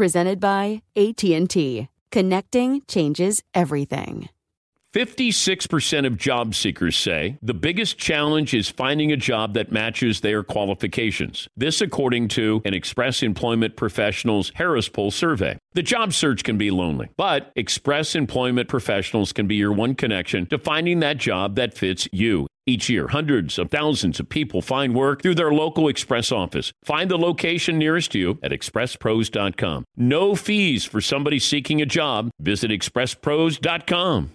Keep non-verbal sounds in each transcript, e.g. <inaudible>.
presented by AT&T. Connecting changes everything. 56% of job seekers say the biggest challenge is finding a job that matches their qualifications. This, according to an Express Employment Professionals Harris Poll survey. The job search can be lonely, but Express Employment Professionals can be your one connection to finding that job that fits you. Each year, hundreds of thousands of people find work through their local Express office. Find the location nearest to you at expresspros.com. No fees for somebody seeking a job. Visit expresspros.com.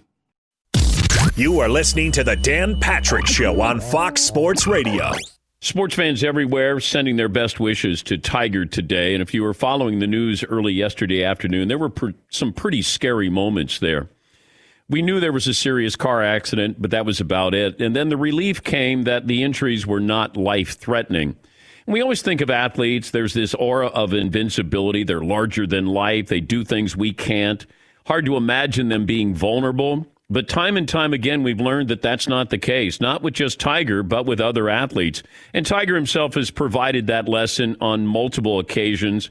You are listening to the Dan Patrick Show on Fox Sports Radio. Sports fans everywhere sending their best wishes to Tiger today. And if you were following the news early yesterday afternoon, there were pr- some pretty scary moments there. We knew there was a serious car accident, but that was about it. And then the relief came that the injuries were not life threatening. We always think of athletes, there's this aura of invincibility. They're larger than life, they do things we can't. Hard to imagine them being vulnerable. But time and time again, we've learned that that's not the case, not with just Tiger, but with other athletes. And Tiger himself has provided that lesson on multiple occasions.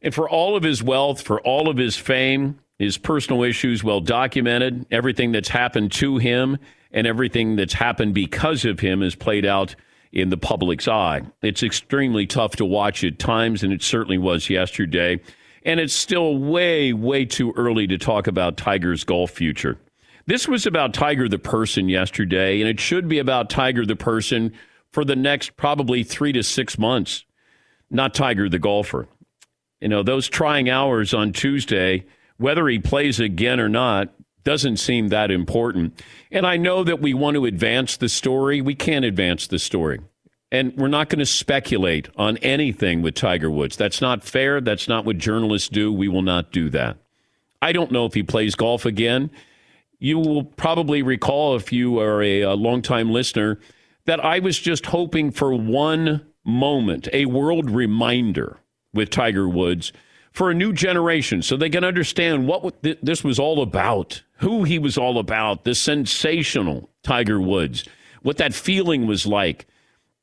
And for all of his wealth, for all of his fame, his personal issues well documented, everything that's happened to him and everything that's happened because of him has played out in the public's eye. It's extremely tough to watch at times, and it certainly was yesterday. And it's still way, way too early to talk about Tiger's golf future. This was about Tiger the person yesterday, and it should be about Tiger the person for the next probably three to six months, not Tiger the golfer. You know, those trying hours on Tuesday, whether he plays again or not, doesn't seem that important. And I know that we want to advance the story. We can't advance the story. And we're not going to speculate on anything with Tiger Woods. That's not fair. That's not what journalists do. We will not do that. I don't know if he plays golf again. You will probably recall, if you are a, a longtime listener, that I was just hoping for one moment, a world reminder with Tiger Woods for a new generation so they can understand what this was all about, who he was all about, the sensational Tiger Woods, what that feeling was like.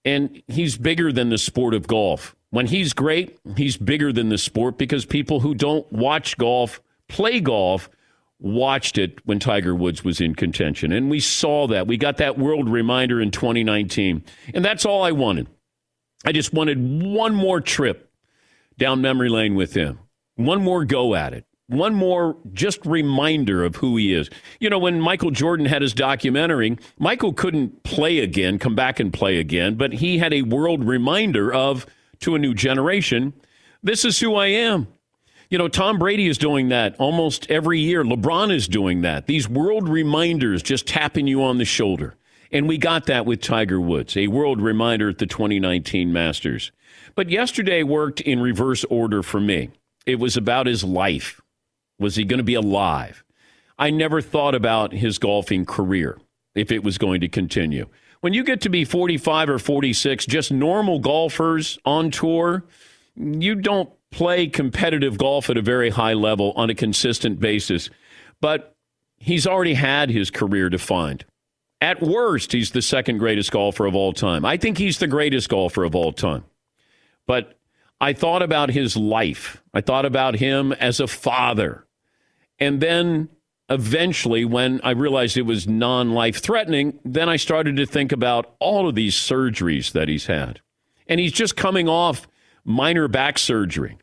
And he's bigger than the sport of golf. When he's great, he's bigger than the sport because people who don't watch golf play golf watched it when Tiger Woods was in contention. And we saw that. We got that world reminder in 2019. And that's all I wanted. I just wanted one more trip down memory lane with him, one more go at it, one more just reminder of who he is. You know, when Michael Jordan had his documentary, Michael couldn't play again, come back and play again, but he had a world reminder of to a new generation this is who I am. You know, Tom Brady is doing that almost every year. LeBron is doing that. These world reminders just tapping you on the shoulder. And we got that with Tiger Woods, a world reminder at the 2019 Masters. But yesterday worked in reverse order for me. It was about his life. Was he going to be alive? I never thought about his golfing career if it was going to continue. When you get to be 45 or 46, just normal golfers on tour, you don't play competitive golf at a very high level on a consistent basis. But he's already had his career defined. At worst, he's the second greatest golfer of all time. I think he's the greatest golfer of all time. But I thought about his life. I thought about him as a father. And then eventually, when I realized it was non life threatening, then I started to think about all of these surgeries that he's had. And he's just coming off minor back surgery.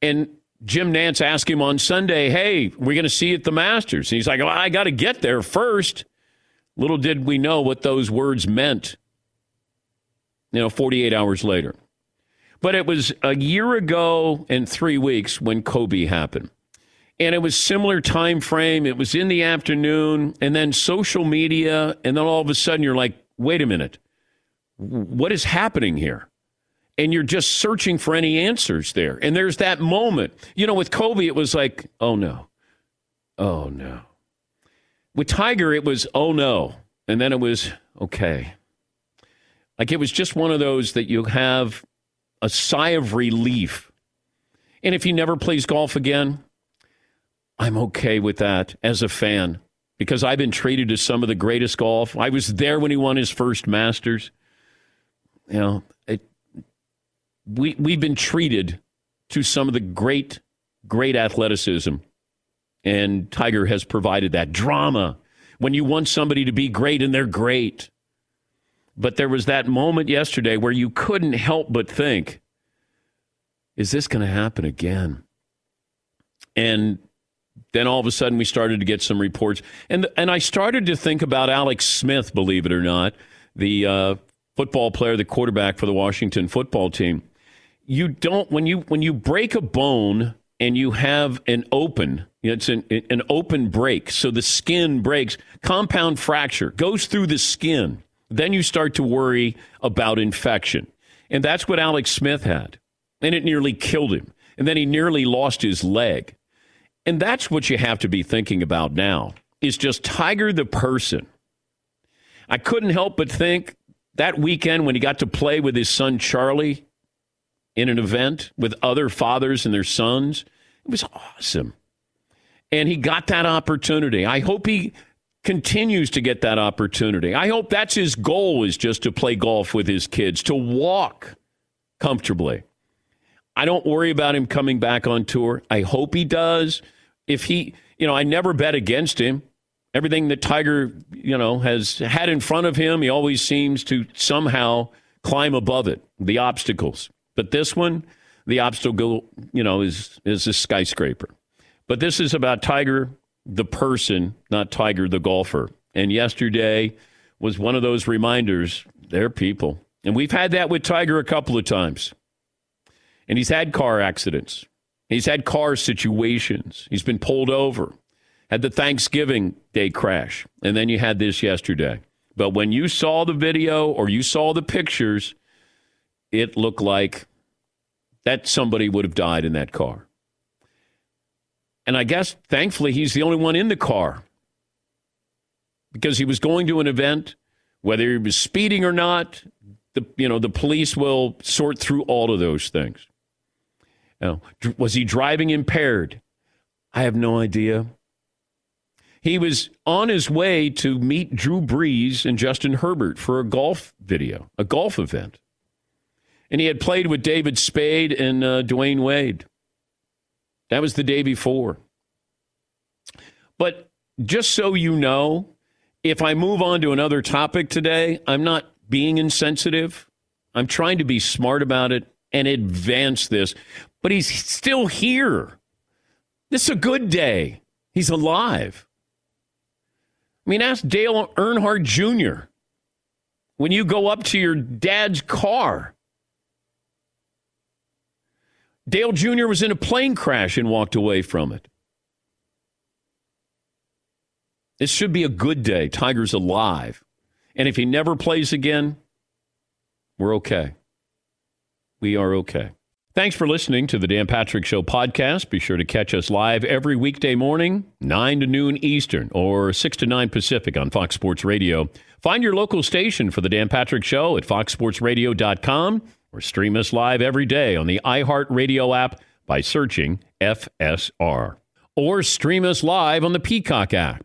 And Jim Nantz asked him on Sunday, Hey, we're going to see you at the Masters. And he's like, well, I got to get there first. Little did we know what those words meant, you know, 48 hours later. But it was a year ago and three weeks when Kobe happened. And it was similar time frame. It was in the afternoon, and then social media, and then all of a sudden you're like, wait a minute, what is happening here? And you're just searching for any answers there. And there's that moment. You know, with Kobe, it was like, oh no. Oh no. With Tiger, it was, oh no. And then it was, okay. Like it was just one of those that you have a sigh of relief. And if he never plays golf again, I'm okay with that as a fan because I've been treated to some of the greatest golf. I was there when he won his first Masters. You know, it, we we've been treated to some of the great, great athleticism, and Tiger has provided that drama. When you want somebody to be great and they're great, but there was that moment yesterday where you couldn't help but think, is this going to happen again? And then all of a sudden we started to get some reports. And, and I started to think about Alex Smith, believe it or not, the uh, football player, the quarterback for the Washington football team. You don't, when you, when you break a bone and you have an open, it's an, an open break, so the skin breaks, compound fracture goes through the skin then you start to worry about infection. And that's what Alex Smith had. And it nearly killed him. And then he nearly lost his leg. And that's what you have to be thinking about now is just Tiger the person. I couldn't help but think that weekend when he got to play with his son Charlie in an event with other fathers and their sons, it was awesome. And he got that opportunity. I hope he continues to get that opportunity. I hope that's his goal is just to play golf with his kids, to walk comfortably. I don't worry about him coming back on tour. I hope he does. If he, you know, I never bet against him. Everything that Tiger, you know, has had in front of him, he always seems to somehow climb above it, the obstacles. But this one, the obstacle, you know, is is a skyscraper. But this is about Tiger the person, not Tiger the golfer. And yesterday was one of those reminders they're people. And we've had that with Tiger a couple of times. And he's had car accidents, he's had car situations, he's been pulled over, had the Thanksgiving Day crash, and then you had this yesterday. But when you saw the video or you saw the pictures, it looked like that somebody would have died in that car. And I guess thankfully he's the only one in the car because he was going to an event, whether he was speeding or not. The you know the police will sort through all of those things. Now, was he driving impaired? I have no idea. He was on his way to meet Drew Brees and Justin Herbert for a golf video, a golf event. And he had played with David Spade and uh, Dwyane Wade. That was the day before. But just so you know, if I move on to another topic today, I'm not being insensitive. I'm trying to be smart about it and advance this. But he's still here. This is a good day. He's alive. I mean, ask Dale Earnhardt Jr. When you go up to your dad's car, Dale Jr. was in a plane crash and walked away from it. This should be a good day. Tiger's alive. And if he never plays again, we're okay. We are okay. Thanks for listening to the Dan Patrick Show podcast. Be sure to catch us live every weekday morning, 9 to noon Eastern or 6 to 9 Pacific on Fox Sports Radio. Find your local station for the Dan Patrick Show at foxsportsradio.com or stream us live every day on the iHeartRadio app by searching FSR. Or stream us live on the Peacock app.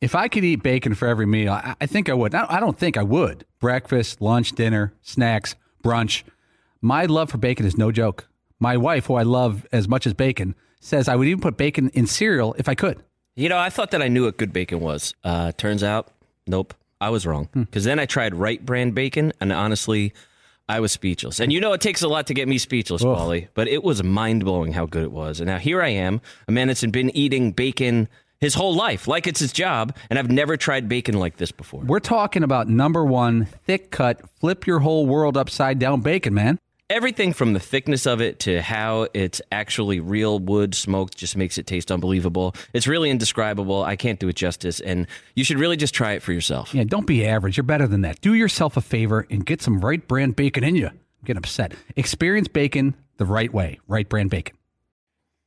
If I could eat bacon for every meal, I, I think I would. I, I don't think I would. Breakfast, lunch, dinner, snacks, brunch. My love for bacon is no joke. My wife, who I love as much as bacon, says I would even put bacon in cereal if I could. You know, I thought that I knew what good bacon was. Uh, turns out, nope, I was wrong. Because then I tried Wright brand bacon, and honestly, I was speechless. And you know, it takes a lot to get me speechless, Ugh. Paulie, but it was mind blowing how good it was. And now here I am, a man that's been eating bacon his whole life, like it's his job, and I've never tried bacon like this before. We're talking about number one, thick cut, flip your whole world upside down bacon, man. Everything from the thickness of it to how it's actually real wood smoked just makes it taste unbelievable. It's really indescribable. I can't do it justice, and you should really just try it for yourself. Yeah, don't be average. You're better than that. Do yourself a favor and get some Wright brand bacon in you. I'm getting upset. Experience bacon the right way. Wright brand bacon.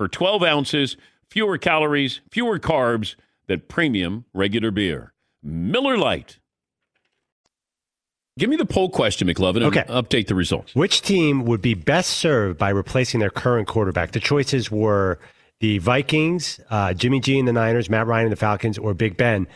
per 12 ounces, fewer calories, fewer carbs than premium regular beer. Miller Lite. Give me the poll question, McLovin, and Okay. update the results. Which team would be best served by replacing their current quarterback? The choices were the Vikings, uh, Jimmy G and the Niners, Matt Ryan and the Falcons, or Big Ben.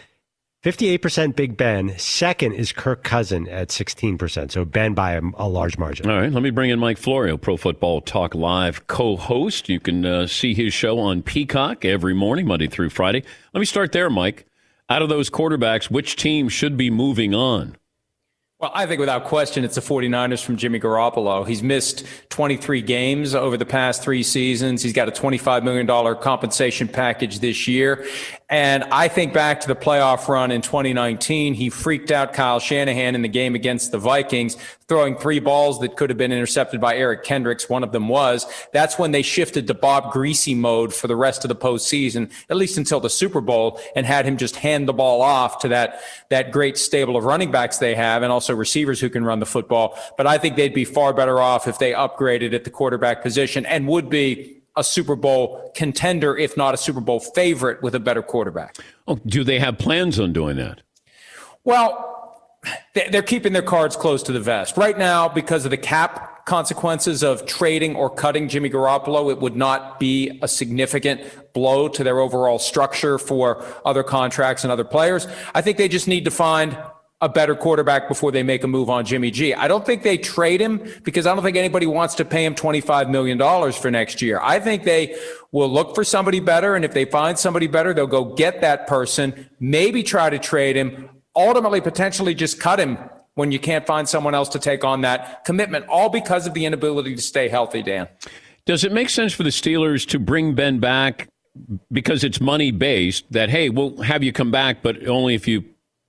58% Big Ben. Second is Kirk Cousin at 16%. So Ben by a, a large margin. All right, let me bring in Mike Florio, Pro Football Talk Live co host. You can uh, see his show on Peacock every morning, Monday through Friday. Let me start there, Mike. Out of those quarterbacks, which team should be moving on? Well, I think without question, it's the 49ers from Jimmy Garoppolo. He's missed 23 games over the past three seasons. He's got a $25 million compensation package this year. And I think back to the playoff run in 2019, he freaked out Kyle Shanahan in the game against the Vikings, throwing three balls that could have been intercepted by Eric Kendricks. One of them was. That's when they shifted to Bob Griese mode for the rest of the postseason, at least until the Super Bowl, and had him just hand the ball off to that, that great stable of running backs they have and also receivers who can run the football. But I think they'd be far better off if they upgraded at the quarterback position and would be a Super Bowl contender, if not a Super Bowl favorite, with a better quarterback. Oh, do they have plans on doing that? Well, they're keeping their cards close to the vest. Right now, because of the cap consequences of trading or cutting Jimmy Garoppolo, it would not be a significant blow to their overall structure for other contracts and other players. I think they just need to find a better quarterback before they make a move on Jimmy G. I don't think they trade him because I don't think anybody wants to pay him $25 million for next year. I think they will look for somebody better. And if they find somebody better, they'll go get that person, maybe try to trade him, ultimately potentially just cut him when you can't find someone else to take on that commitment, all because of the inability to stay healthy, Dan. Does it make sense for the Steelers to bring Ben back because it's money based that, hey, we'll have you come back, but only if you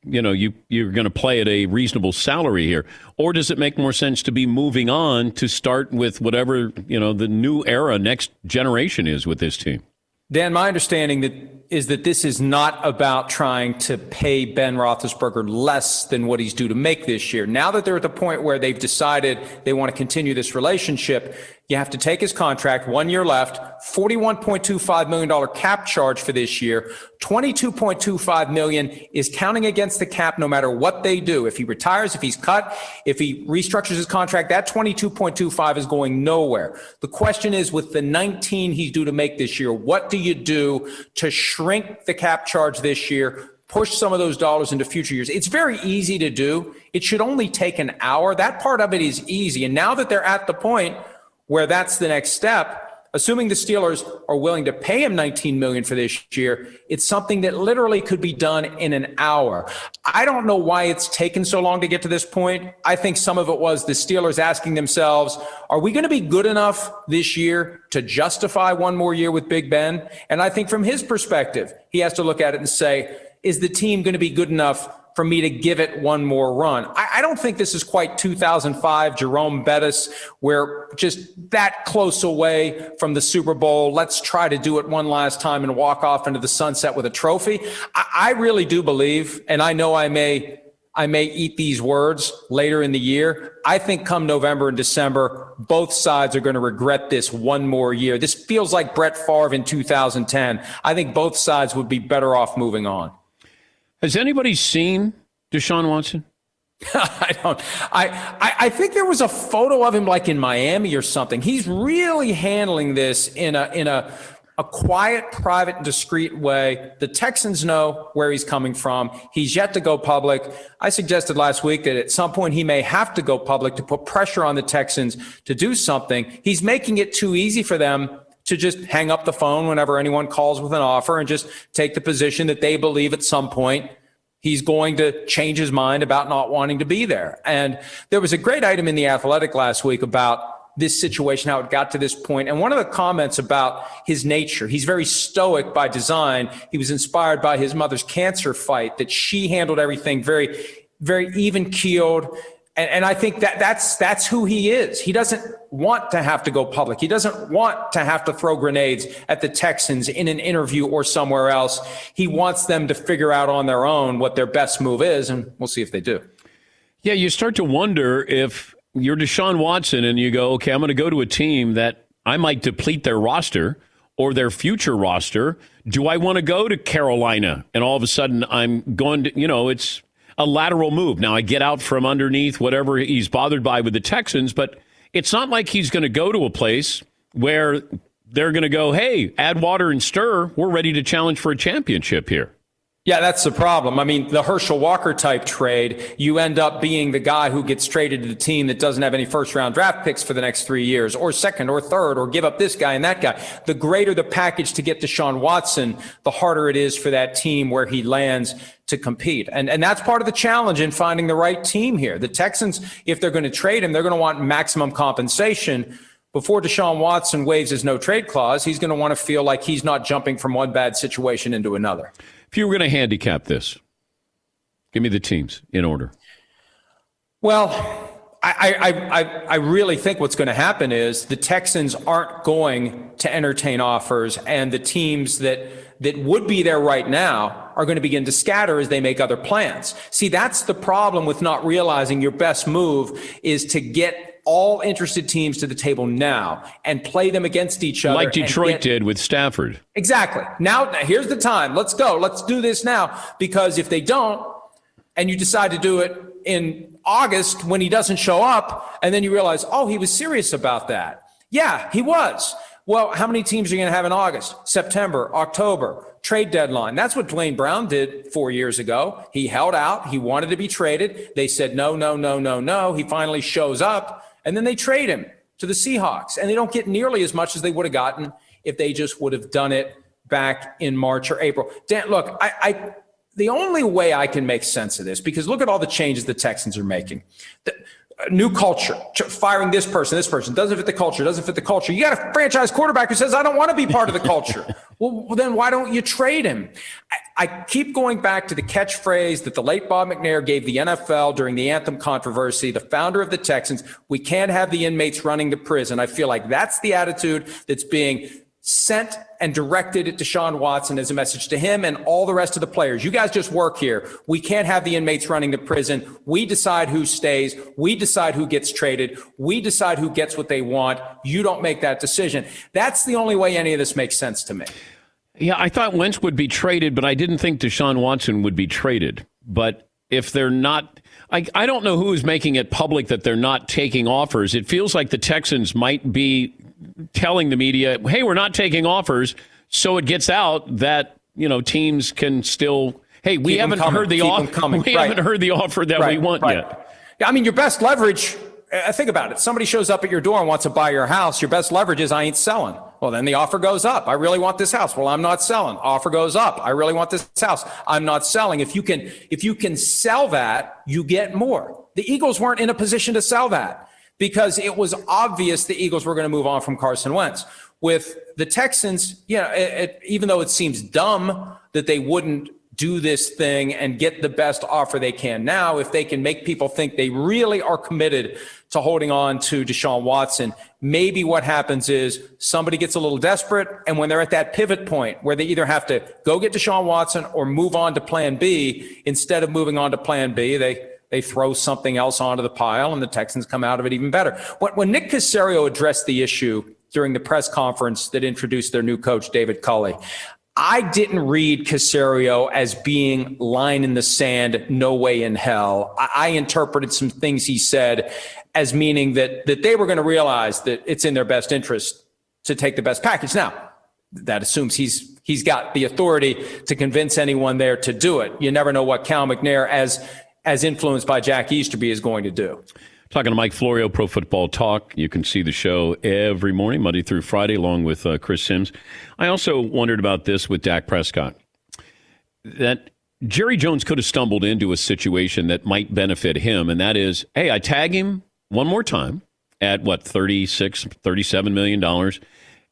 you know you you're going to play at a reasonable salary here. Or does it make more sense to be moving on to start with whatever you know the new era next generation is with this team? Dan, my understanding that is that this is not about trying to pay Ben Roethlisberger less than what he's due to make this year. Now that they're at the point where they've decided they want to continue this relationship, you have to take his contract, one year left, $41.25 million cap charge for this year. 22.25 million is counting against the cap no matter what they do. If he retires, if he's cut, if he restructures his contract, that 22.25 is going nowhere. The question is with the 19 he's due to make this year, what do you do to shrink the cap charge this year? push some of those dollars into future years. It's very easy to do. It should only take an hour. That part of it is easy. And now that they're at the point where that's the next step. Assuming the Steelers are willing to pay him 19 million for this year, it's something that literally could be done in an hour. I don't know why it's taken so long to get to this point. I think some of it was the Steelers asking themselves, are we going to be good enough this year to justify one more year with Big Ben? And I think from his perspective, he has to look at it and say, is the team going to be good enough for me to give it one more run. I, I, don't think this is quite 2005 Jerome Bettis, where just that close away from the Super Bowl. Let's try to do it one last time and walk off into the sunset with a trophy. I, I really do believe, and I know I may. I may eat these words later in the year. I think come November and December, both sides are going to regret this one more year. This feels like Brett Favre in 2010. I think both sides would be better off moving on. Has anybody seen Deshaun Watson? <laughs> I don't. I, I I think there was a photo of him like in Miami or something. He's really handling this in a in a a quiet, private, discreet way. The Texans know where he's coming from. He's yet to go public. I suggested last week that at some point he may have to go public to put pressure on the Texans to do something. He's making it too easy for them to just hang up the phone whenever anyone calls with an offer and just take the position that they believe at some point he's going to change his mind about not wanting to be there. And there was a great item in the Athletic last week about this situation, how it got to this point. And one of the comments about his nature, he's very stoic by design. He was inspired by his mother's cancer fight, that she handled everything very, very even keeled and, and I think that that's that's who he is. He doesn't want to have to go public. He doesn't want to have to throw grenades at the Texans in an interview or somewhere else. He wants them to figure out on their own what their best move is, and we'll see if they do. Yeah, you start to wonder if you're Deshaun Watson and you go, okay, I'm going to go to a team that I might deplete their roster or their future roster. Do I want to go to Carolina? And all of a sudden, I'm going to, you know, it's a lateral move. Now I get out from underneath whatever he's bothered by with the Texans, but it's not like he's going to go to a place where they're going to go, "Hey, add water and stir. We're ready to challenge for a championship here." Yeah, that's the problem. I mean, the Herschel Walker type trade, you end up being the guy who gets traded to the team that doesn't have any first round draft picks for the next three years, or second or third, or give up this guy and that guy. The greater the package to get Deshaun Watson, the harder it is for that team where he lands to compete. And, and that's part of the challenge in finding the right team here. The Texans, if they're going to trade him, they're going to want maximum compensation. Before Deshaun Watson waives his no trade clause, he's going to want to feel like he's not jumping from one bad situation into another. If you were going to handicap this, give me the teams in order. Well, I, I, I, I really think what's going to happen is the Texans aren't going to entertain offers, and the teams that that would be there right now are going to begin to scatter as they make other plans. See, that's the problem with not realizing your best move is to get all interested teams to the table now and play them against each other. Like Detroit get, did with Stafford. Exactly. Now, here's the time. Let's go. Let's do this now. Because if they don't, and you decide to do it in August when he doesn't show up, and then you realize, oh, he was serious about that. Yeah, he was. Well, how many teams are you going to have in August, September, October? Trade deadline. That's what Duane Brown did four years ago. He held out. He wanted to be traded. They said, no, no, no, no, no. He finally shows up, and then they trade him to the Seahawks. And they don't get nearly as much as they would have gotten if they just would have done it back in March or April. Dan, look, I, I the only way I can make sense of this, because look at all the changes the Texans are making. The, new culture, firing this person, this person doesn't fit the culture, doesn't fit the culture. You got a franchise quarterback who says, I don't want to be part of the culture. <laughs> well, then why don't you trade him? I, I, keep going back to the catchphrase that the late Bob McNair gave the NFL during the anthem controversy, the founder of the Texans. We can't have the inmates running the prison. I feel like that's the attitude that's being sent and directed it Deshaun Watson as a message to him and all the rest of the players. You guys just work here. We can't have the inmates running the prison. We decide who stays. We decide who gets traded. We decide who gets what they want. You don't make that decision. That's the only way any of this makes sense to me. Yeah, I thought Wentz would be traded, but I didn't think Deshaun Watson would be traded. But if they're not, I, I don't know who is making it public that they're not taking offers. It feels like the Texans might be telling the media, "Hey, we're not taking offers," so it gets out that you know teams can still. Hey, we Keep haven't heard the offer. We right. haven't heard the offer that right. we want right. yet. Yeah, I mean, your best leverage. Uh, think about it. Somebody shows up at your door and wants to buy your house. Your best leverage is I ain't selling. Well, then the offer goes up. I really want this house. Well, I'm not selling. Offer goes up. I really want this house. I'm not selling. If you can, if you can sell that, you get more. The Eagles weren't in a position to sell that because it was obvious the Eagles were going to move on from Carson Wentz. With the Texans, you know, it, it, even though it seems dumb that they wouldn't do this thing and get the best offer they can now, if they can make people think they really are committed to holding on to Deshaun Watson, maybe what happens is somebody gets a little desperate. And when they're at that pivot point where they either have to go get Deshaun Watson or move on to plan B, instead of moving on to plan B, they they throw something else onto the pile, and the Texans come out of it even better. When, Nick Caserio addressed the issue during the press conference that introduced their new coach, David Culley, I didn't read Caserio as being line in the sand, no way in hell. I, I interpreted some things he said as meaning that that they were going to realize that it's in their best interest to take the best package. Now, that assumes he's he's got the authority to convince anyone there to do it. You never know what Cal McNair, as as influenced by Jack Easterby is going to do. Talking to Mike Florio, Pro Football Talk. You can see the show every morning, Monday through Friday, along with uh, Chris Sims. I also wondered about this with Dak Prescott. That Jerry Jones could have stumbled into a situation that might benefit him, and that is, hey, I tag him one more time at what, 36, 37 million dollars,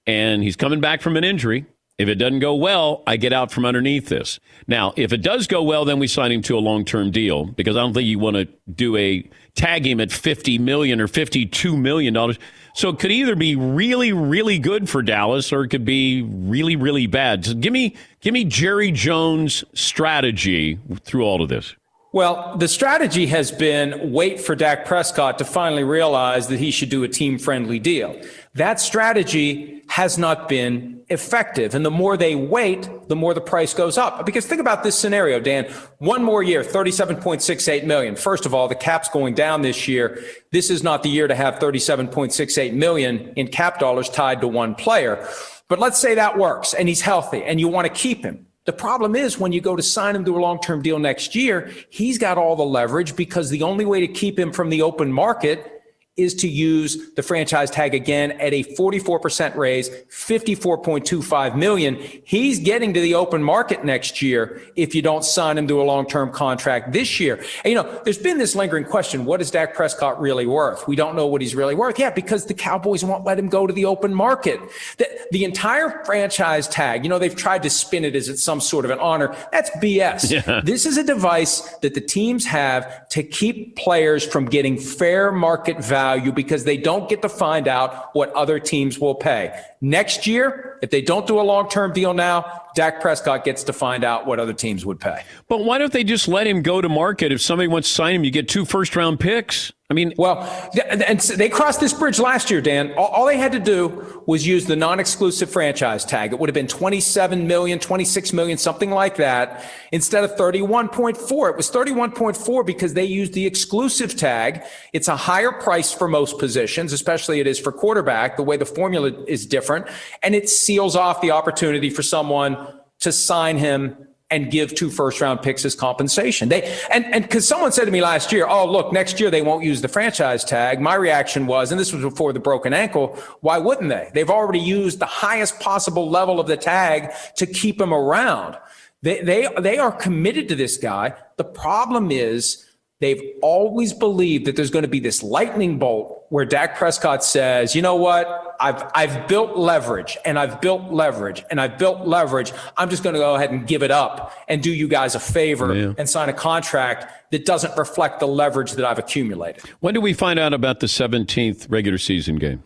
and he's coming back from an injury. If it doesn't go well, I get out from underneath this. Now, if it does go well, then we sign him to a long-term deal because I don't think you want to do a tag him at 50 million or 52 million dollars. So it could either be really really good for Dallas or it could be really really bad. So give me give me Jerry Jones strategy through all of this. Well, the strategy has been wait for Dak Prescott to finally realize that he should do a team friendly deal. That strategy has not been effective. And the more they wait, the more the price goes up. Because think about this scenario, Dan. One more year, 37.68 million. First of all, the cap's going down this year. This is not the year to have 37.68 million in cap dollars tied to one player. But let's say that works and he's healthy and you want to keep him. The problem is when you go to sign him to a long term deal next year, he's got all the leverage because the only way to keep him from the open market is to use the franchise tag again at a 44% raise, 54.25 million. He's getting to the open market next year if you don't sign him to a long-term contract this year. And you know, there's been this lingering question, what is Dak Prescott really worth? We don't know what he's really worth. Yeah, because the Cowboys won't let him go to the open market. The, the entire franchise tag, you know, they've tried to spin it as it's some sort of an honor. That's BS. Yeah. <laughs> This is a device that the teams have to keep players from getting fair market value value because they don't get to find out what other teams will pay. Next year, if they don't do a long term deal now, Dak Prescott gets to find out what other teams would pay. But why don't they just let him go to market? If somebody wants to sign him, you get two first round picks. I mean, well, and they crossed this bridge last year, Dan. All, they had to do was use the non-exclusive franchise tag. It would have been 27 million, 26 million, something like that, instead of 31.4. It was 31.4 because they used the exclusive tag. It's a higher price for most positions, especially it is for quarterback. The way the formula is different, and it seals off the opportunity for someone to sign him and give two first round picks as compensation. They and and because someone said to me last year, "Oh, look, next year they won't use the franchise tag." My reaction was, and this was before the broken ankle, why wouldn't they? They've already used the highest possible level of the tag to keep him around. They they they are committed to this guy. The problem is they've always believed that there's going to be this lightning bolt where Dak Prescott says, "You know what? I've I've built leverage and I've built leverage and I've built leverage. I'm just going to go ahead and give it up and do you guys a favor yeah. and sign a contract that doesn't reflect the leverage that I've accumulated. When do we find out about the 17th regular season game?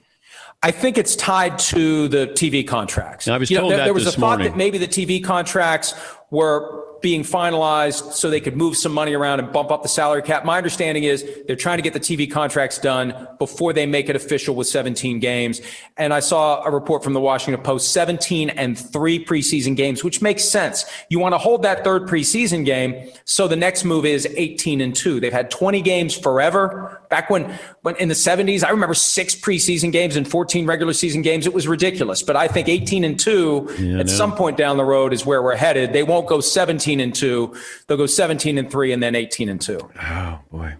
I think it's tied to the TV contracts. I was you told know, there, that there was this a thought morning. that maybe the TV contracts were being finalized so they could move some money around and bump up the salary cap. My understanding is they're trying to get the TV contracts done before they make it official with 17 games. And I saw a report from the Washington Post 17 and three preseason games, which makes sense. You want to hold that third preseason game. So the next move is 18 and two. They've had 20 games forever. Back when, when in the 70s, I remember six preseason games and 14 regular season games. It was ridiculous. But I think 18 and two yeah, at some point down the road is where we're headed. They won't go 17 17 and 2. They'll go 17 and 3 and then 18 and 2. Oh, boy.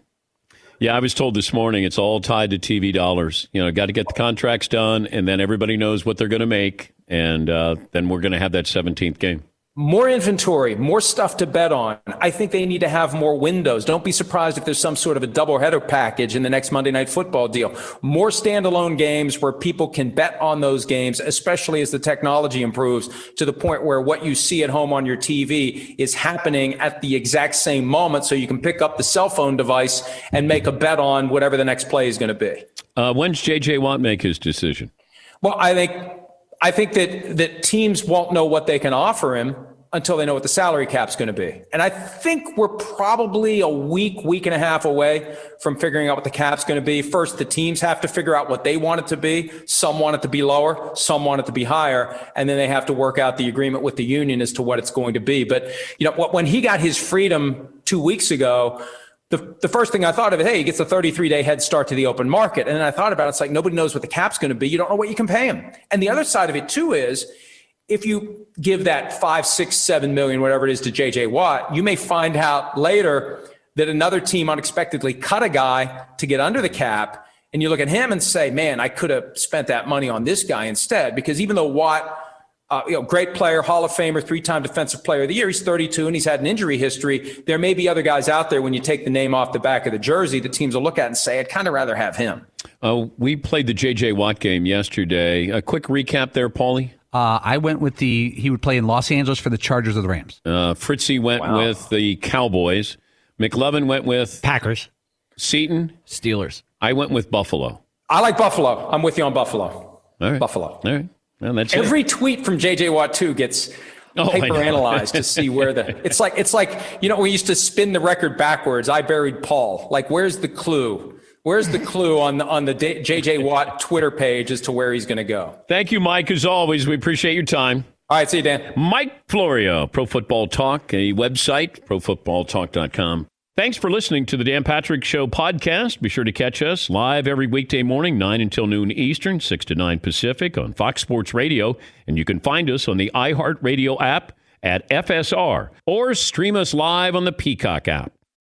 Yeah, I was told this morning it's all tied to TV dollars. You know, got to get the contracts done, and then everybody knows what they're going to make, and uh, then we're going to have that 17th game more inventory, more stuff to bet on. I think they need to have more windows. Don't be surprised if there's some sort of a double header package in the next Monday night football deal. More standalone games where people can bet on those games, especially as the technology improves to the point where what you see at home on your TV is happening at the exact same moment. So you can pick up the cell phone device and make a bet on whatever the next play is going to be. Uh, when's JJ Watt make his decision? Well, I think I think that that teams won't know what they can offer him until they know what the salary cap's going to be. And I think we're probably a week, week and a half away from figuring out what the cap's going to be. First, the teams have to figure out what they want it to be. Some want it to be lower, some want it to be higher, and then they have to work out the agreement with the union as to what it's going to be. But you know, when he got his freedom 2 weeks ago, the, the first thing I thought of it, hey, he gets a 33 day head start to the open market. And then I thought about it, it's like nobody knows what the cap's going to be. You don't know what you can pay him. And the other side of it too is if you give that five, six, seven million, whatever it is to JJ Watt, you may find out later that another team unexpectedly cut a guy to get under the cap. And you look at him and say, man, I could have spent that money on this guy instead. Because even though Watt, uh, you know, great player, Hall of Famer, three-time Defensive Player of the Year. He's 32 and he's had an injury history. There may be other guys out there when you take the name off the back of the jersey, the teams will look at and say, "I'd kind of rather have him." Uh, we played the J.J. Watt game yesterday. A quick recap there, Paulie. Uh, I went with the he would play in Los Angeles for the Chargers or the Rams. Uh, Fritzy went wow. with the Cowboys. McLovin went with Packers. Seaton Steelers. I went with Buffalo. I like Buffalo. I'm with you on Buffalo. All right. Buffalo. All right. Well, that's Every it. tweet from JJ Watt too gets oh, paper analyzed to see where the it's like it's like you know we used to spin the record backwards. I buried Paul. Like where's the clue? Where's the clue on the on the JJ Watt Twitter page as to where he's going to go? Thank you, Mike. As always, we appreciate your time. All right, see you, Dan. Mike Florio, Pro Football Talk, a website, profootballtalk.com. Thanks for listening to the Dan Patrick Show podcast. Be sure to catch us live every weekday morning, 9 until noon Eastern, 6 to 9 Pacific on Fox Sports Radio. And you can find us on the iHeartRadio app at FSR or stream us live on the Peacock app.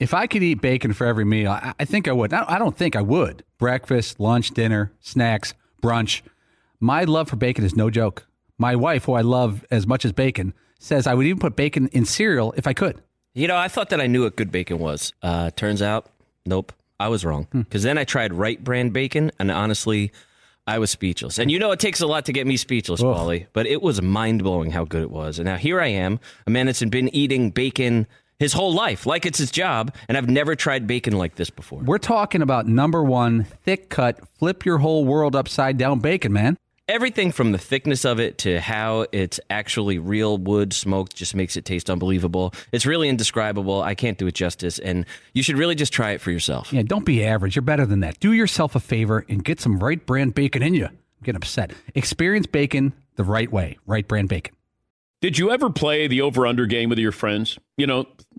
If I could eat bacon for every meal, I, I think I would. I I don't think I would. Breakfast, lunch, dinner, snacks, brunch. My love for bacon is no joke. My wife, who I love as much as bacon, says I would even put bacon in cereal if I could. You know, I thought that I knew what good bacon was. Uh, turns out, nope, I was wrong. Because then I tried Wright brand bacon, and honestly, I was speechless. And you know, it takes a lot to get me speechless, Ugh. Paulie, but it was mind blowing how good it was. And now here I am, a man that's been eating bacon his whole life, like it's his job, and I've never tried bacon like this before. We're talking about number one, thick cut, flip your whole world upside down bacon, man. Everything from the thickness of it to how it's actually real wood smoked just makes it taste unbelievable. It's really indescribable. I can't do it justice, and you should really just try it for yourself. Yeah, don't be average. You're better than that. Do yourself a favor and get some Wright brand bacon in you. I'm getting upset. Experience bacon the right way. Wright brand bacon. Did you ever play the over under game with your friends? You know,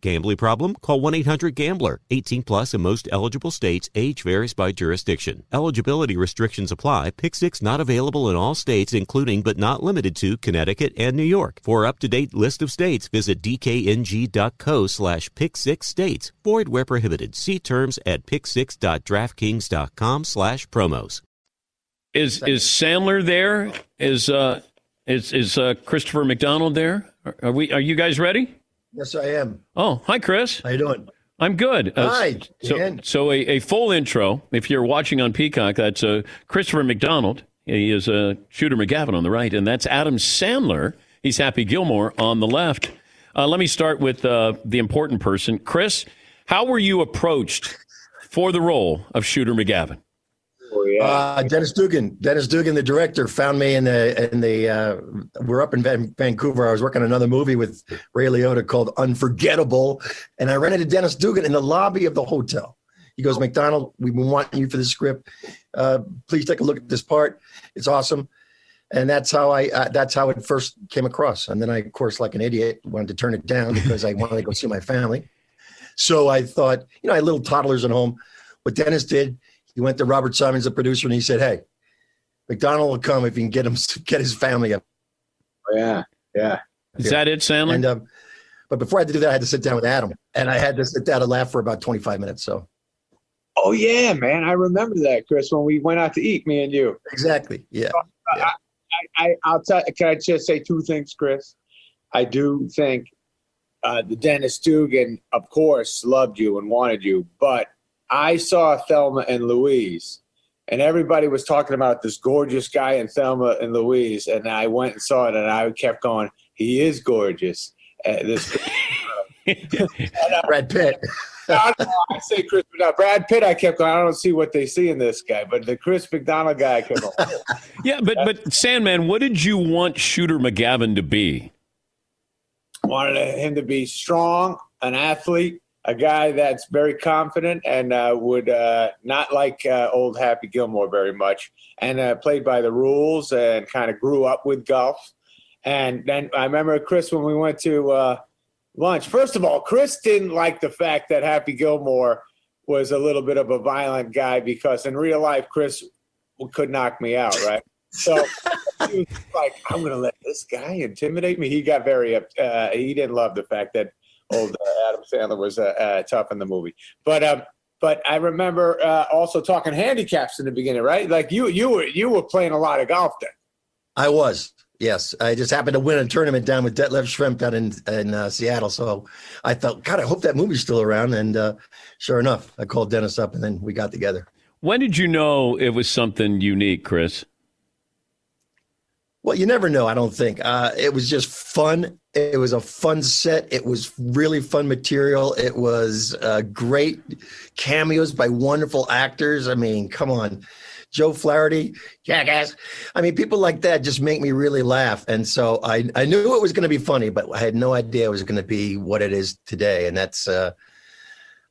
Gambling problem? Call 1 800 Gambler. 18 plus in most eligible states. Age varies by jurisdiction. Eligibility restrictions apply. Pick six not available in all states, including but not limited to Connecticut and New York. For up to date list of states, visit dkng.co slash pick six states. Void where prohibited. See terms at pick6.draftkings.com slash promos. Is is Sandler there? Is uh is is uh, Christopher McDonald there? Are we are you guys ready? Yes, I am. Oh, hi Chris. How you doing? I'm good. Uh, Hi, So, Dan. so a, a full intro. If you're watching on Peacock, that's uh, Christopher McDonald. He is uh, Shooter McGavin on the right, and that's Adam Sandler. He's Happy Gilmore on the left. Uh, let me start with uh, the important person, Chris. How were you approached for the role of Shooter McGavin? Uh, Dennis Dugan, Dennis Dugan, the director, found me in the in the. Uh, we're up in Van- Vancouver. I was working on another movie with Ray Liotta called Unforgettable, and I ran into Dennis Dugan in the lobby of the hotel. He goes, "McDonald, we've been wanting you for this script. Uh, please take a look at this part. It's awesome." And that's how I. Uh, that's how it first came across. And then I, of course, like an idiot, wanted to turn it down because I wanted to go see my family. So I thought, you know, I had little toddlers at home. What Dennis did, he went to Robert Simonds, the producer, and he said, "Hey, McDonald will come if you can get him <laughs> get his family up." Yeah, yeah. Is that it, Sandler? And um, but before I had to do that, I had to sit down with Adam, and I had to sit down and laugh for about twenty five minutes. So Oh yeah, man, I remember that, Chris, when we went out to eat, me and you. exactly, yeah. I, I, I I'll tell. Can I just say two things, Chris? I do think uh, the Dennis Dugan, of course, loved you and wanted you, but I saw Thelma and Louise, and everybody was talking about this gorgeous guy in Thelma and Louise, and I went and saw it, and I kept going, he is gorgeous. Uh, this <laughs> Brad Pitt. <laughs> I, don't know, I say Chris McDonald. Brad Pitt, I kept going. I don't see what they see in this guy, but the Chris McDonald guy, I kept going. <laughs> Yeah, but but Sandman, what did you want Shooter McGavin to be? wanted him to be strong, an athlete, a guy that's very confident and uh, would uh, not like uh, old Happy Gilmore very much, and uh, played by the rules and kind of grew up with golf. And then I remember Chris when we went to uh, lunch. First of all, Chris didn't like the fact that Happy Gilmore was a little bit of a violent guy because in real life, Chris could knock me out, right? So <laughs> he was like, I'm going to let this guy intimidate me. He got very, uh, he didn't love the fact that old Adam Sandler was uh, uh, tough in the movie. But, um, but I remember uh, also talking handicaps in the beginning, right? Like you, you were, you were playing a lot of golf then. I was. Yes, I just happened to win a tournament down with Detlef Schrempf down in in uh, Seattle. So I thought, God, I hope that movie's still around. And uh, sure enough, I called Dennis up, and then we got together. When did you know it was something unique, Chris? Well, you never know. I don't think uh, it was just fun. It was a fun set. It was really fun material. It was uh, great cameos by wonderful actors. I mean, come on. Joe Flaherty, jackass. I mean, people like that just make me really laugh. And so I, I knew it was going to be funny, but I had no idea it was going to be what it is today. And that's, uh,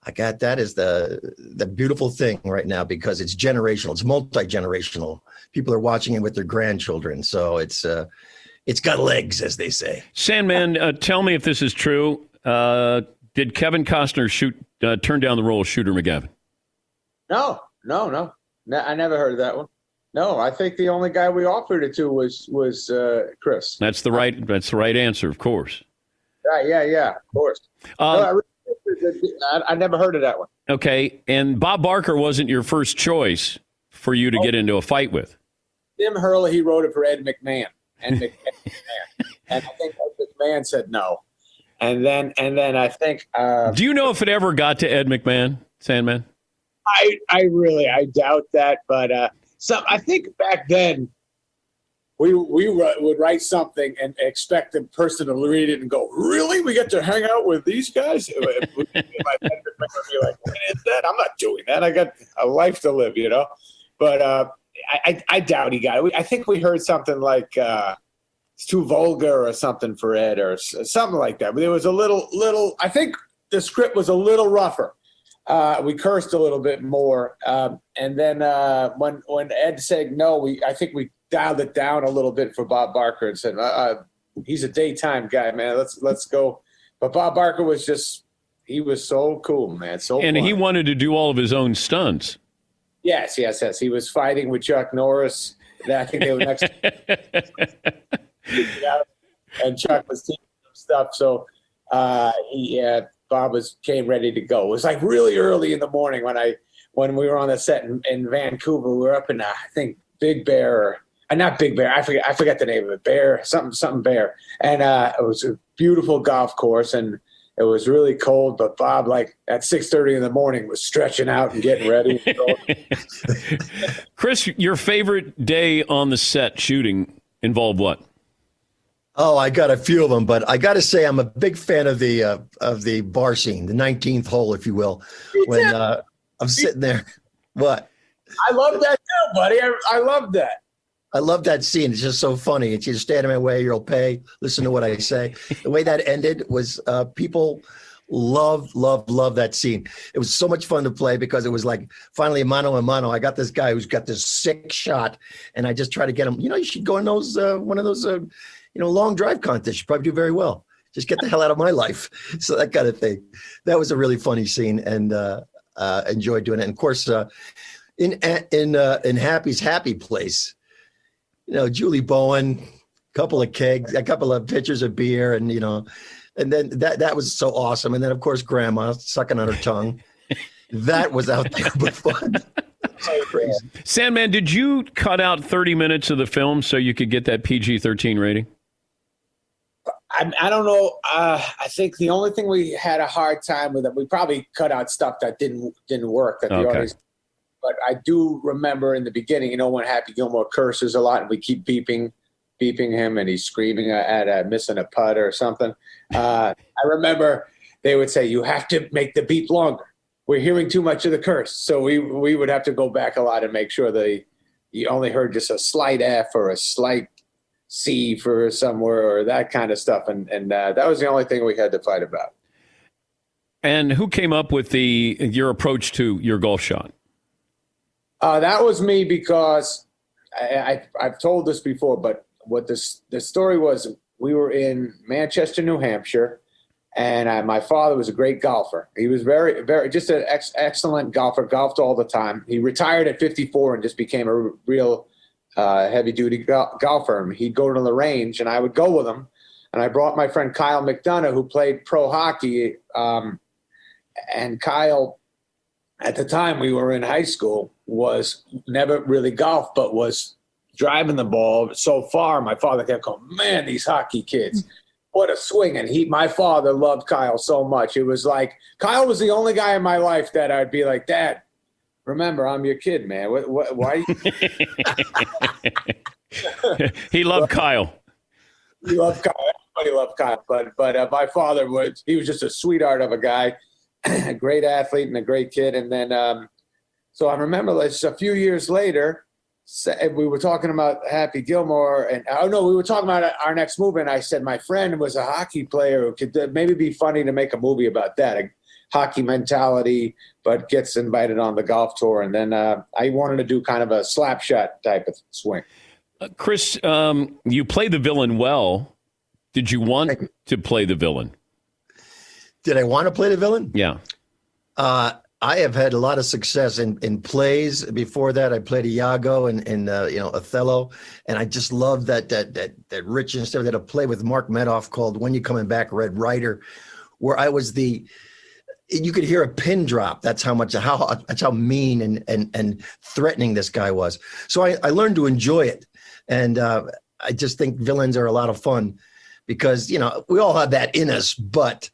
I got that is the the beautiful thing right now because it's generational. It's multi generational. People are watching it with their grandchildren, so it's uh, it's got legs, as they say. Sandman, uh, tell me if this is true. Uh, did Kevin Costner shoot uh, turn down the role of Shooter McGavin? No, no, no. I never heard of that one. No, I think the only guy we offered it to was was uh, Chris. That's the right. That's the right answer, of course. Yeah, yeah, yeah, of course. Um, no, I, really, I, I, never heard of that one. Okay, and Bob Barker wasn't your first choice for you to oh. get into a fight with. Tim Herlihy, he wrote it for Ed McMahon, and <laughs> McMahon, and I think Ed McMahon said no, and then and then I think. Uh, Do you know if it ever got to Ed McMahon, Sandman? I, I really, I doubt that. But uh, so I think back then, we we would write something and expect the person to read it and go, "Really? We get to hang out with these guys?" <laughs> My would be like, "What is that? I'm not doing that. I got a life to live, you know." But uh, I, I, doubt he got it. I think we heard something like uh, "It's too vulgar" or something for Ed or something like that. But it was a little, little. I think the script was a little rougher uh, we cursed a little bit more. Um, and then uh, when when Ed said no, we I think we dialed it down a little bit for Bob Barker and said uh, uh, he's a daytime guy, man. Let's let's go. But Bob Barker was just he was so cool, man. So and fun. he wanted to do all of his own stunts. Yes, yes, yes. He was fighting with Chuck Norris. I think they were next. <laughs> and Chuck was teaching him stuff. So uh, he uh, Bob was came ready to go. It was like really early in the morning when I when we were on the set in, in Vancouver. We were up in uh, I think Big Bear or uh, not Big Bear. I forget I forget the name of it. Bear something something Bear. And uh, it was a beautiful golf course and it was really cold. But Bob, like at six thirty in the morning, was stretching out and getting ready. <laughs> <laughs> Chris, your favorite day on the set shooting involved what? Oh, I got a few of them, but I got to say I'm a big fan of the uh, of the bar scene, the 19th hole, if you will. When uh, I'm sitting there, what? I love that too, buddy. I, I love that. I love that scene. It's just so funny. It's just stand in my way, you'll pay. Listen to what I say. the way that ended was uh, people love, love, love that scene. It was so much fun to play because it was like finally mano a mano. I got this guy who's got this sick shot, and I just try to get him. You know, you should go in those uh, one of those uh, you know, long drive contest. You probably do very well. Just get the hell out of my life. <laughs> So that kind of thing. That was a really funny scene, and uh, uh, enjoyed doing it. And of course, uh, in in uh, in Happy's Happy Place, you know, Julie Bowen, a couple of kegs, a couple of pitchers of beer, and you know, and then that that was so awesome. And then of course, Grandma sucking on her tongue. <laughs> that was out there but <laughs> fun. Sandman, did you cut out 30 minutes of the film so you could get that PG 13 rating? I, I don't know. Uh, I think the only thing we had a hard time with it, we probably cut out stuff that didn't didn't work. That the Okay. audience. But I do remember in the beginning, you know, when Happy Gilmore curses a lot, and we keep beeping, beeping him, and he's screaming at, missing a putt or something. Uh, I remember they would say, "You have to make the beep longer. We're hearing too much of the curse." So we we would have to go back a lot and make sure that you only heard just a slight F or a slight C for somewhere or that kind of stuff, and and uh, that was the only thing we had to fight about. And who came up with the your approach to your golf shot? Uh, that was me because I, I, have told this before, but what this the story was, we were in Manchester, New Hampshire, and I, my father was a great golfer. He was very, very just an ex, excellent golfer. Golfed all the time. He retired at 54 and just became a real uh, heavy duty go- golfer. He'd go to the range, and I would go with him. And I brought my friend Kyle McDonough, who played pro hockey. Um, and Kyle, at the time we were in high school, was never really golf, but was driving the ball so far. My father kept going, "Man, these hockey kids." What a swing! And he, my father, loved Kyle so much. It was like Kyle was the only guy in my life that I'd be like, "Dad, remember, I'm your kid, man. What, what, why?" <laughs> <laughs> he loved Kyle. He loved Kyle. Everybody loved Kyle, but but uh, my father was he was just a sweetheart of a guy, a <clears throat> great athlete and a great kid. And then, um, so I remember like a few years later, we were talking about Happy Gilmore, and oh no, we were talking about our next movie. And I said my friend was a hockey player who could uh, maybe be funny to make a movie about that, a hockey mentality, but gets invited on the golf tour. And then uh, I wanted to do kind of a slap shot type of swing. Uh, Chris, um, you play the villain well. Did you want to play the villain? Did I want to play the villain? Yeah. Uh, I have had a lot of success in, in plays. Before that, I played Iago and in, in uh, you know Othello, and I just love that that that that rich and stuff. That a play with Mark Medoff called "When You Coming Back, Red Ryder," where I was the you could hear a pin drop. That's how much how that's how mean and and and threatening this guy was. So I, I learned to enjoy it, and uh, I just think villains are a lot of fun because you know we all have that in us, but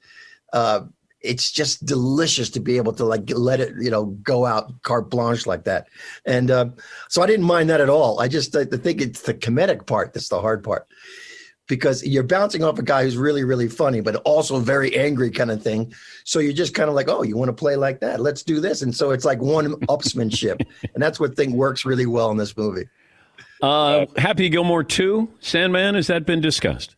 uh, it's just delicious to be able to like let it you know go out carte blanche like that. And uh, so i didn't mind that at all. I just I think it's the comedic part that's the hard part. Because you're bouncing off a guy who's really really funny but also very angry kind of thing. So you're just kind of like oh you want to play like that? Let's do this. And so it's like one upsmanship. <laughs> And that's what thing works really well in this movie. Uh, happy gilmore 2 sandman has that been discussed?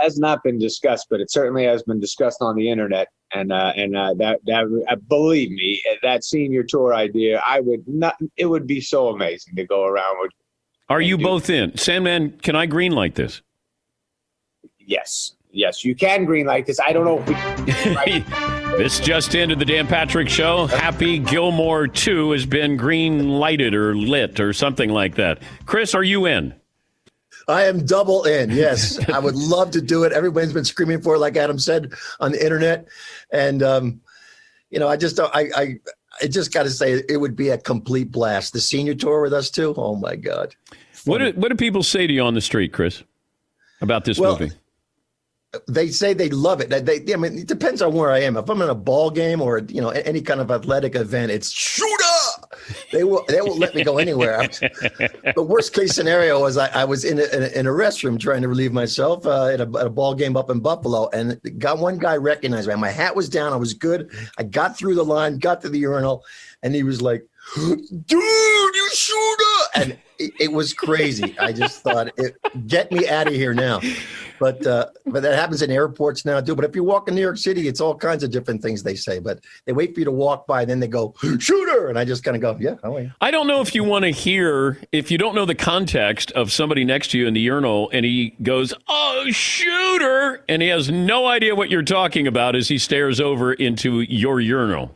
Has not been discussed, but it certainly has been discussed on the internet. And uh, and uh, that that uh, believe me, that senior tour idea, I would not. It would be so amazing to go around with. Are you both in, Sandman? Can I green like this? Yes, yes, you can green like this. I don't know if we. <laughs> This just into the Dan Patrick Show. Happy Gilmore 2 has been green lighted or lit or something like that. Chris, are you in? I am double in. Yes, I would <laughs> love to do it. Everybody's been screaming for it, like Adam said on the internet, and um, you know, I just I I I just got to say it would be a complete blast. The senior tour with us too. Oh my god! What do, what do people say to you on the street, Chris, about this well, movie? They say they love it. They, I mean, it depends on where I am. If I'm in a ball game or you know any kind of athletic event, it's shooter they will they won't let me go anywhere. <laughs> the worst case scenario was I, I was in a, in a, in a restroom trying to relieve myself uh, at, a, at, a, ball game up in Buffalo, and got one guy recognized me. My hat was down. I was good. I got through the line, got to the urinal, and he was like, "Dude, you shooter!" And it, it was crazy. I just thought, it, "Get me out of here now." but uh, but that happens in airports now too. But if you walk in New York City, it's all kinds of different things they say. But they wait for you to walk by, then they go shooter, and I just kind of go, yeah, oh, yeah. I don't know if you want to hear if you don't know the context of somebody next to you in the urinal, and he goes, oh shooter, and he has no idea what you're talking about as he stares over into your urinal.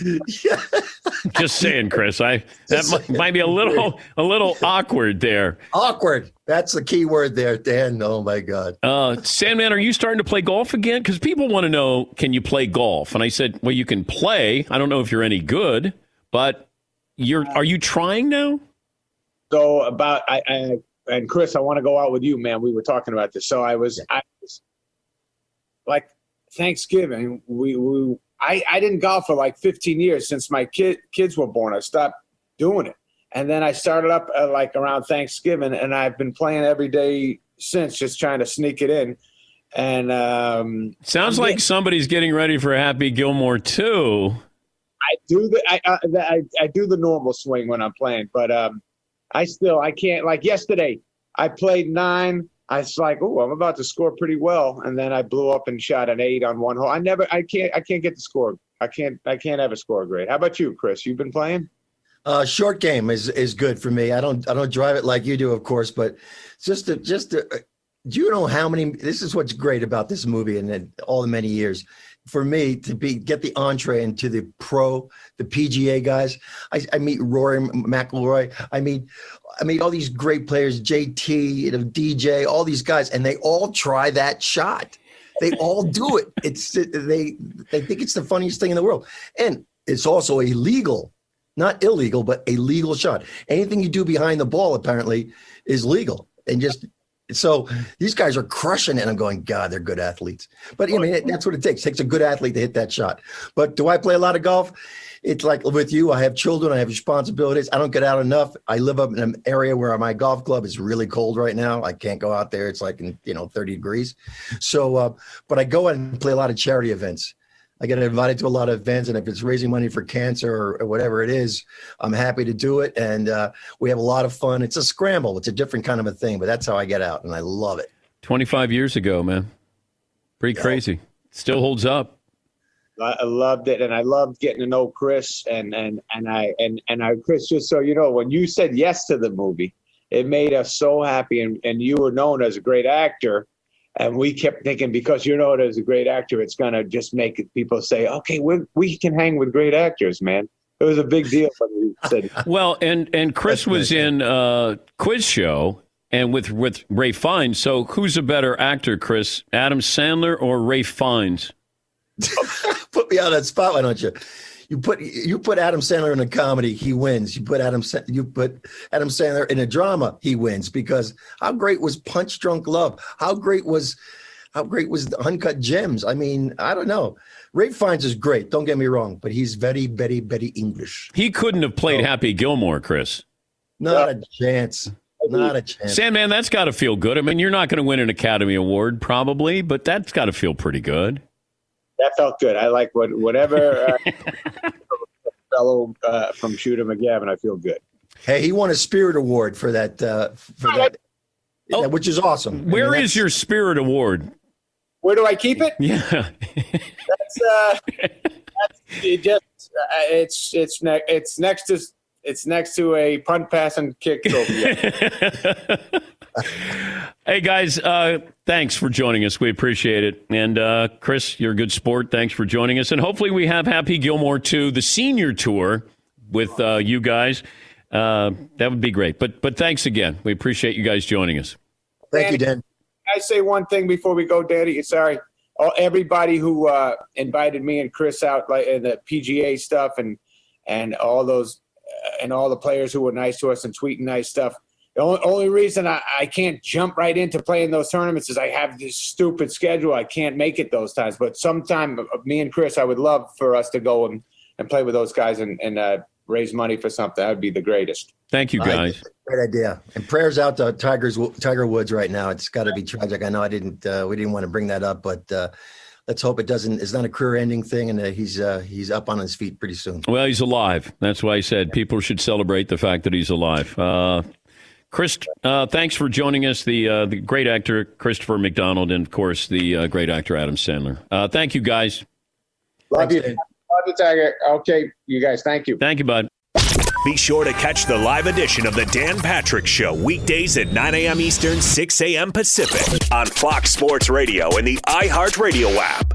Yeah. <laughs> Just saying, Chris. I <laughs> that might, might, be a little a little awkward there. Awkward. That's the key word there, Dan. Oh my God. Uh, Sandman, are you starting to play golf again? Because people want to know, can you play golf? And I said, well, you can play. I don't know if you're any good, but you're. Are you trying now? So about I, I and Chris, I want to go out with you, man. We were talking about this. So I was, I was like Thanksgiving. We we I, I didn't golf for like 15 years since my kid kids were born. I stopped doing it. And then I started up uh, like around Thanksgiving, and I've been playing every day since, just trying to sneak it in. And um, sounds like somebody's getting ready for Happy Gilmore too. I do the I, I, I do the normal swing when I'm playing, but um, I still I can't like yesterday. I played nine I was like, oh, I'm about to score pretty well, and then I blew up and shot an eight on one hole. I never, I can't, I can't get the score. I can't, I can't ever score great. How about you, Chris? You've been playing? Uh, short game is is good for me. I don't I don't drive it like you do, of course, but just to, just to, do you know how many? This is what's great about this movie and all the many years for me to be get the entree into the pro, the PGA guys. I, I meet Rory McIlroy. I meet I meet all these great players, JT, you know, DJ, all these guys, and they all try that shot. They all do it. It's they they think it's the funniest thing in the world, and it's also illegal not illegal, but a legal shot. Anything you do behind the ball apparently is legal. And just so these guys are crushing it. And I'm going, God, they're good athletes. But I mean, that's what it takes. It takes a good athlete to hit that shot. But do I play a lot of golf? It's like with you, I have children, I have responsibilities. I don't get out enough. I live up in an area where my golf club is really cold right now. I can't go out there. It's like in, you know, 30 degrees. So, uh, but I go and play a lot of charity events. I get invited to a lot of events, and if it's raising money for cancer or, or whatever it is, I'm happy to do it. And uh, we have a lot of fun. It's a scramble. It's a different kind of a thing, but that's how I get out, and I love it. 25 years ago, man. Pretty yeah. crazy. Still holds up. I loved it, and I loved getting to know Chris. And and and I and and I, Chris, just so you know, when you said yes to the movie, it made us so happy. And and you were known as a great actor and we kept thinking because you know it as a great actor, it's gonna just make people say, "Okay, we we can hang with great actors, man." It was a big deal when you said. <laughs> well, and and Chris was in uh, quiz show and with with Ralph Fiennes. So who's a better actor, Chris? Adam Sandler or Ralph Fiennes? <laughs> Put me on that spot, why don't you? You put you put Adam Sandler in a comedy, he wins. You put Adam you put Adam Sandler in a drama, he wins because how great was Punch Drunk Love? How great was how great was the Uncut Gems? I mean, I don't know. Ralph Fiennes is great. Don't get me wrong, but he's very, very, very English. He couldn't have played. Happy Gilmore, Chris. Not a chance. Not a chance. Sandman, that's got to feel good. I mean, you're not going to win an Academy Award probably, but that's got to feel pretty good that felt good. I like what whatever uh, <laughs> fellow uh, from Shooter McGavin. I feel good. Hey, he won a Spirit Award for that. Uh, for that, oh, which is awesome. Where I mean, is your Spirit Award? Where do I keep it? Yeah, that's uh, that's it just uh, it's it's ne- it's next to it's next to a punt, pass, and kick trophy. <laughs> hey guys, uh, thanks for joining us. We appreciate it. And uh, Chris, you're a good sport. Thanks for joining us. And hopefully we have Happy Gilmore too, the senior tour with uh, you guys. Uh, that would be great. But but thanks again. We appreciate you guys joining us. Thank you, Dan. I say one thing before we go, Daddy? Sorry. All, everybody who uh, invited me and Chris out, like in the PGA stuff, and and all those, uh, and all the players who were nice to us and tweeting nice stuff the only, only reason I, I can't jump right into playing those tournaments is I have this stupid schedule. I can't make it those times. But sometime, uh, me and Chris, I would love for us to go and, and play with those guys and, and uh, raise money for something. That would be the greatest. Thank you, guys. great idea. And prayers out to Tigers, Tiger Woods right now. It's got to be tragic. I know I didn't. Uh, we didn't want to bring that up, but uh, let's hope it doesn't. It's not a career-ending thing, and uh, he's uh, he's up on his feet pretty soon. Well, he's alive. That's why I said people should celebrate the fact that he's alive. Uh, Chris, uh, thanks for joining us. The uh, the great actor Christopher McDonald, and of course the uh, great actor Adam Sandler. Uh, thank you, guys. Love you, love you, Tiger. Okay, you guys. Thank you. Thank you, bud. Be sure to catch the live edition of the Dan Patrick Show weekdays at 9 a.m. Eastern, 6 a.m. Pacific on Fox Sports Radio and the iHeartRadio app.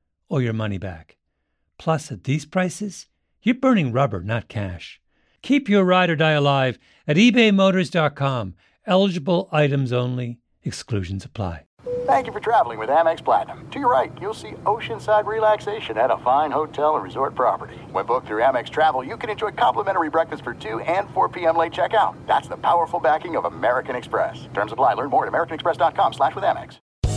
or your money back. Plus, at these prices, you're burning rubber, not cash. Keep your ride or die alive at ebaymotors.com. Eligible items only, exclusions apply. Thank you for traveling with Amex Platinum. To your right, you'll see oceanside relaxation at a fine hotel and resort property. When booked through Amex Travel, you can enjoy complimentary breakfast for 2 and 4 p.m. late checkout. That's the powerful backing of American Express. Terms apply. Learn more at americanexpress.com slash with Amex.